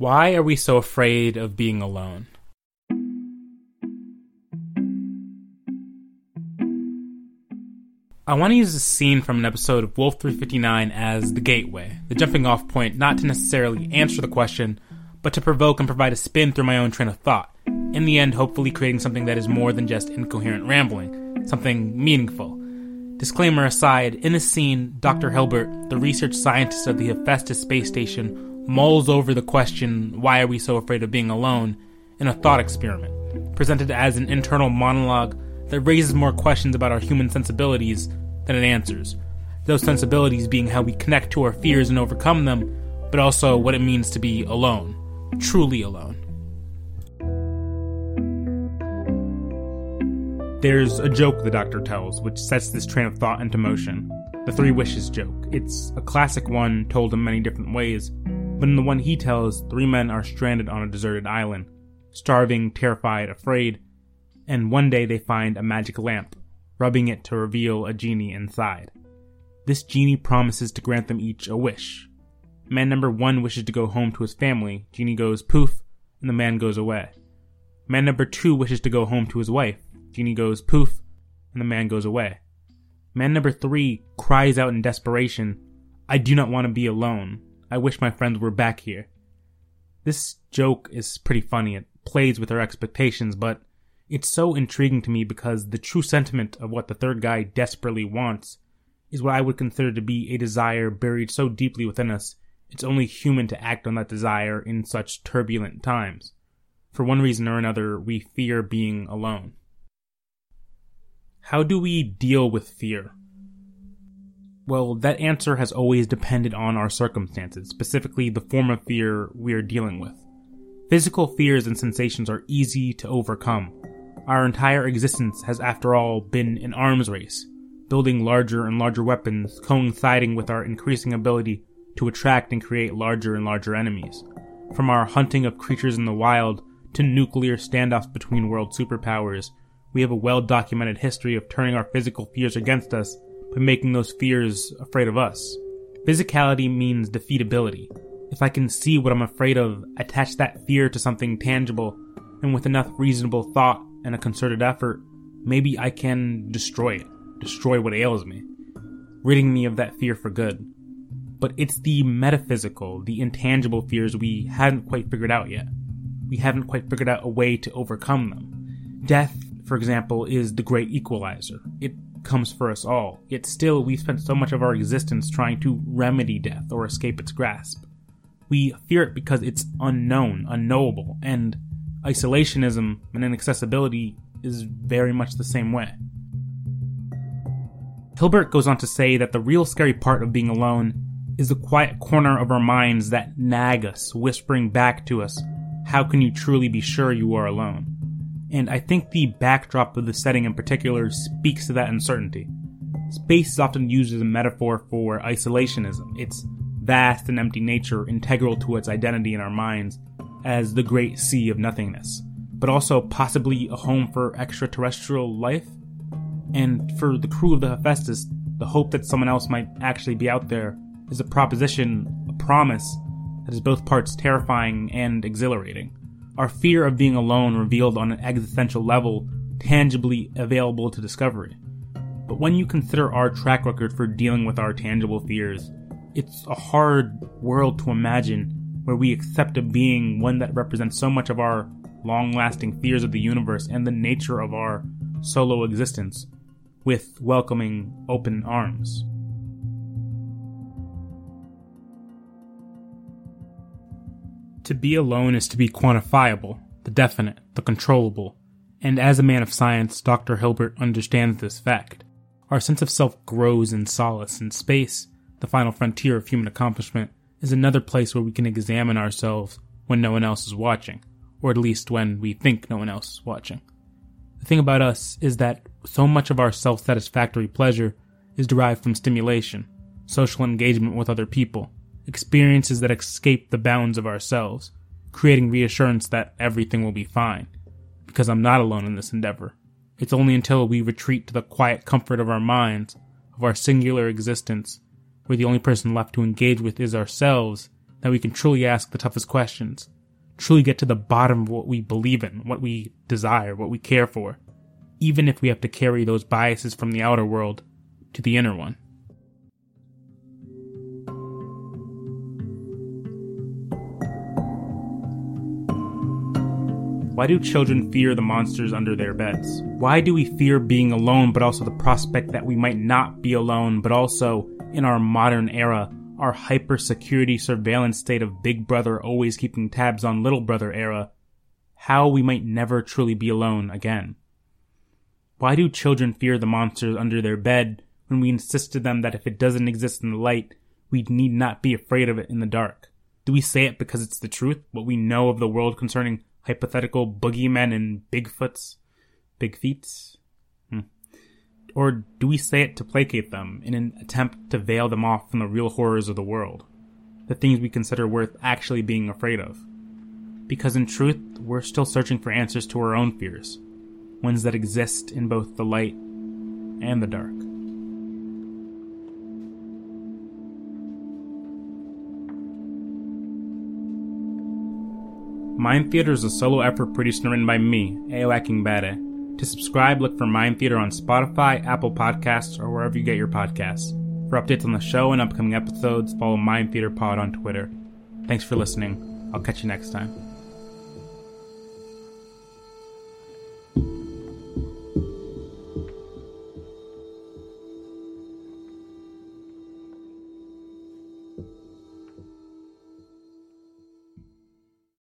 Why are we so afraid of being alone? I want to use a scene from an episode of Wolf 359 as the gateway, the jumping off point, not to necessarily answer the question, but to provoke and provide a spin through my own train of thought. In the end, hopefully creating something that is more than just incoherent rambling, something meaningful. Disclaimer aside, in this scene, Dr. Hilbert, the research scientist of the Hephaestus space station, mulls over the question, why are we so afraid of being alone, in a thought experiment, presented as an internal monologue that raises more questions about our human sensibilities than it answers. Those sensibilities being how we connect to our fears and overcome them, but also what it means to be alone, truly alone. There's a joke the doctor tells, which sets this train of thought into motion. The three wishes joke. It's a classic one told in many different ways, but in the one he tells, three men are stranded on a deserted island, starving, terrified, afraid, and one day they find a magic lamp, rubbing it to reveal a genie inside. This genie promises to grant them each a wish. Man number one wishes to go home to his family, genie goes poof, and the man goes away. Man number two wishes to go home to his wife, genie goes poof, and the man goes away. Man number three cries out in desperation, I do not want to be alone, I wish my friends were back here. This joke is pretty funny. It plays with our expectations, but it's so intriguing to me because the true sentiment of what the third guy desperately wants is what I would consider to be a desire buried so deeply within us, it's only human to act on that desire in such turbulent times. For one reason or another, we fear being alone. How do we deal with fear? Well, that answer has always depended on our circumstances, specifically the form of fear we are dealing with. Physical fears and sensations are easy to overcome. Our entire existence has, after all, been an arms race, building larger and larger weapons coinciding with our increasing ability to attract and create larger and larger enemies. From our hunting of creatures in the wild to nuclear standoffs between world superpowers, we have a well documented history of turning our physical fears against us by making those fears afraid of us. Physicality means defeatability. If I can see what I'm afraid of, attach that fear to something tangible, and with enough reasonable thought and a concerted effort, maybe I can destroy it, destroy what ails me, ridding me of that fear for good. But it's the metaphysical, the intangible fears we haven't quite figured out yet. We haven't quite figured out a way to overcome them. Death, for example, is the great equalizer. It comes for us all, yet still we spent so much of our existence trying to remedy death or escape its grasp. We fear it because it's unknown, unknowable, and isolationism and inaccessibility is very much the same way. Hilbert goes on to say that the real scary part of being alone is the quiet corner of our minds that nag us, whispering back to us, How can you truly be sure you are alone? And I think the backdrop of the setting in particular speaks to that uncertainty. Space is often used as a metaphor for isolationism, its vast and empty nature integral to its identity in our minds as the great sea of nothingness, but also possibly a home for extraterrestrial life. And for the crew of the Hephaestus, the hope that someone else might actually be out there is a proposition, a promise that is both parts terrifying and exhilarating our fear of being alone revealed on an existential level, tangibly available to discovery. But when you consider our track record for dealing with our tangible fears, it's a hard world to imagine where we accept a being one that represents so much of our long lasting fears of the universe and the nature of our solo existence with welcoming open arms. To be alone is to be quantifiable, the definite, the controllable, and as a man of science, Dr. Hilbert understands this fact. Our sense of self grows in solace, and space, the final frontier of human accomplishment, is another place where we can examine ourselves when no one else is watching, or at least when we think no one else is watching. The thing about us is that so much of our self satisfactory pleasure is derived from stimulation, social engagement with other people, experiences that escape the bounds of ourselves, creating reassurance that everything will be fine. Because I'm not alone in this endeavor. It's only until we retreat to the quiet comfort of our minds, of our singular existence, where the only person left to engage with is ourselves, that we can truly ask the toughest questions, truly get to the bottom of what we believe in, what we desire, what we care for, even if we have to carry those biases from the outer world to the inner one. Why do children fear the monsters under their beds? Why do we fear being alone, but also the prospect that we might not be alone, but also, in our modern era, our hyper security surveillance state of Big Brother always keeping tabs on Little Brother era, how we might never truly be alone again? Why do children fear the monsters under their bed when we insist to them that if it doesn't exist in the light, we need not be afraid of it in the dark? Do we say it because it's the truth, what we know of the world concerning hypothetical boogeymen and Bigfoots, big feet? Hmm. Or do we say it to placate them in an attempt to veil them off from the real horrors of the world? The things we consider worth actually being afraid of? Because in truth, we're still searching for answers to our own fears, ones that exist in both the light and the dark. Mind Theater is a solo effort produced and written by me, Ayo Bade. To subscribe, look for Mind Theater on Spotify, Apple Podcasts, or wherever you get your podcasts. For updates on the show and upcoming episodes, follow Mind Theater Pod on Twitter. Thanks for listening. I'll catch you next time.